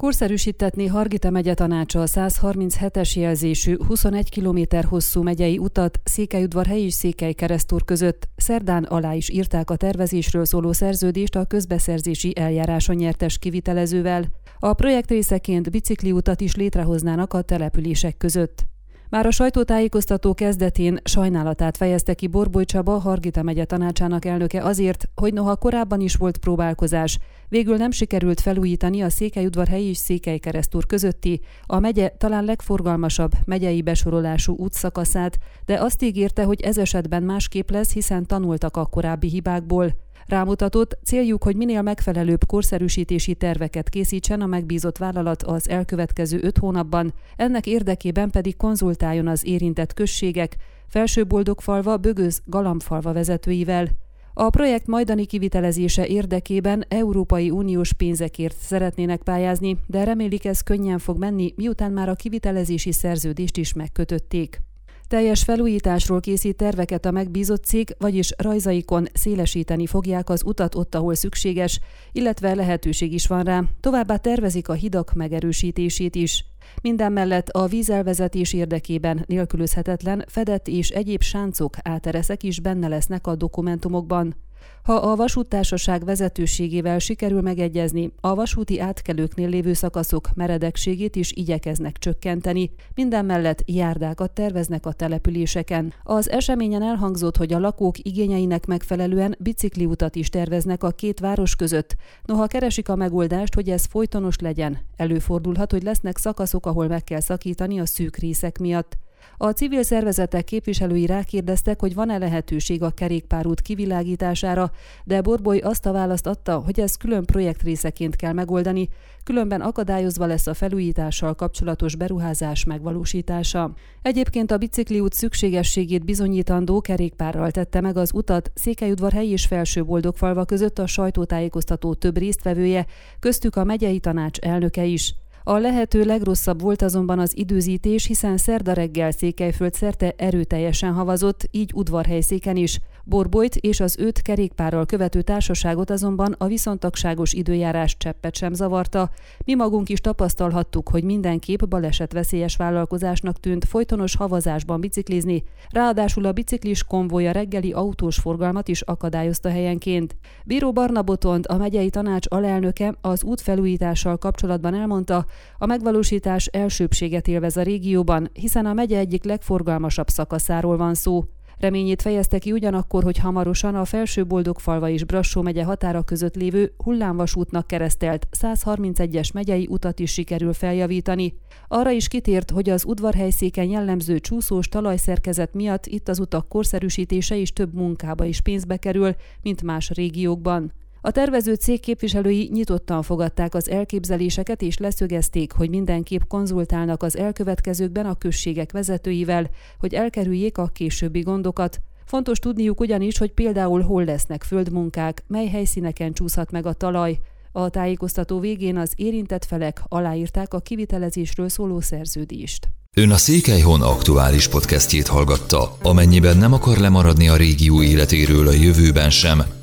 Korszerűsítetni Hargita megye tanácsa a 137-es jelzésű 21 km hosszú megyei utat Székelyudvar helyi és Székely keresztúr között. Szerdán alá is írták a tervezésről szóló szerződést a közbeszerzési eljáráson nyertes kivitelezővel. A projekt részeként bicikliutat is létrehoznának a települések között. Már a sajtótájékoztató kezdetén sajnálatát fejezte ki Borboly Csaba, Hargita megye tanácsának elnöke azért, hogy noha korábban is volt próbálkozás, végül nem sikerült felújítani a Székelyudvarhelyi és Székelykeresztúr közötti, a megye talán legforgalmasabb megyei besorolású útszakaszát, de azt ígérte, hogy ez esetben másképp lesz, hiszen tanultak a korábbi hibákból. Rámutatott, céljuk, hogy minél megfelelőbb korszerűsítési terveket készítsen a megbízott vállalat az elkövetkező öt hónapban, ennek érdekében pedig konzultáljon az érintett községek, Felsőboldogfalva, Bögöz, Galambfalva vezetőivel. A projekt majdani kivitelezése érdekében Európai Uniós pénzekért szeretnének pályázni, de remélik ez könnyen fog menni, miután már a kivitelezési szerződést is megkötötték. Teljes felújításról készít terveket a megbízott cég, vagyis rajzaikon szélesíteni fogják az utat ott, ahol szükséges, illetve lehetőség is van rá. Továbbá tervezik a hidak megerősítését is. Minden mellett a vízelvezetés érdekében nélkülözhetetlen fedett és egyéb sáncok, átereszek is benne lesznek a dokumentumokban. Ha a vasúttársaság vezetőségével sikerül megegyezni, a vasúti átkelőknél lévő szakaszok meredekségét is igyekeznek csökkenteni, minden mellett járdákat terveznek a településeken. Az eseményen elhangzott, hogy a lakók igényeinek megfelelően bicikliutat is terveznek a két város között. Noha keresik a megoldást, hogy ez folytonos legyen, előfordulhat, hogy lesznek szakaszok, ahol meg kell szakítani a szűk részek miatt. A civil szervezetek képviselői rákérdeztek, hogy van-e lehetőség a kerékpárút kivilágítására, de Borboly azt a választ adta, hogy ez külön projekt részeként kell megoldani, különben akadályozva lesz a felújítással kapcsolatos beruházás megvalósítása. Egyébként a bicikliút szükségességét bizonyítandó kerékpárral tette meg az utat Székelyudvar helyi és felső boldogfalva között a sajtótájékoztató több résztvevője, köztük a megyei tanács elnöke is. A lehető legrosszabb volt azonban az időzítés, hiszen szerda reggel Székelyföld szerte erőteljesen havazott, így udvarhelyszéken is. Borbolyt és az őt kerékpárral követő társaságot azonban a viszontagságos időjárás cseppet sem zavarta. Mi magunk is tapasztalhattuk, hogy mindenképp balesetveszélyes vállalkozásnak tűnt folytonos havazásban biciklizni, ráadásul a biciklis konvoja reggeli autós forgalmat is akadályozta helyenként. Bíró Barna Botond, a megyei tanács alelnöke az út felújítással kapcsolatban elmondta, a megvalósítás elsőbséget élvez a régióban, hiszen a megye egyik legforgalmasabb szakaszáról van szó. Reményét fejezte ki ugyanakkor, hogy hamarosan a felső Boldogfalva és Brassó megye határa között lévő hullámvasútnak keresztelt 131-es megyei utat is sikerül feljavítani. Arra is kitért, hogy az udvarhelyszéken jellemző csúszós talajszerkezet miatt itt az utak korszerűsítése is több munkába és pénzbe kerül, mint más régiókban. A tervező cég képviselői nyitottan fogadták az elképzeléseket és leszögezték, hogy mindenképp konzultálnak az elkövetkezőkben a községek vezetőivel, hogy elkerüljék a későbbi gondokat. Fontos tudniuk ugyanis, hogy például hol lesznek földmunkák, mely helyszíneken csúszhat meg a talaj. A tájékoztató végén az érintett felek aláírták a kivitelezésről szóló szerződést. Ön a Székelyhon aktuális podcastjét hallgatta. Amennyiben nem akar lemaradni a régió életéről a jövőben sem,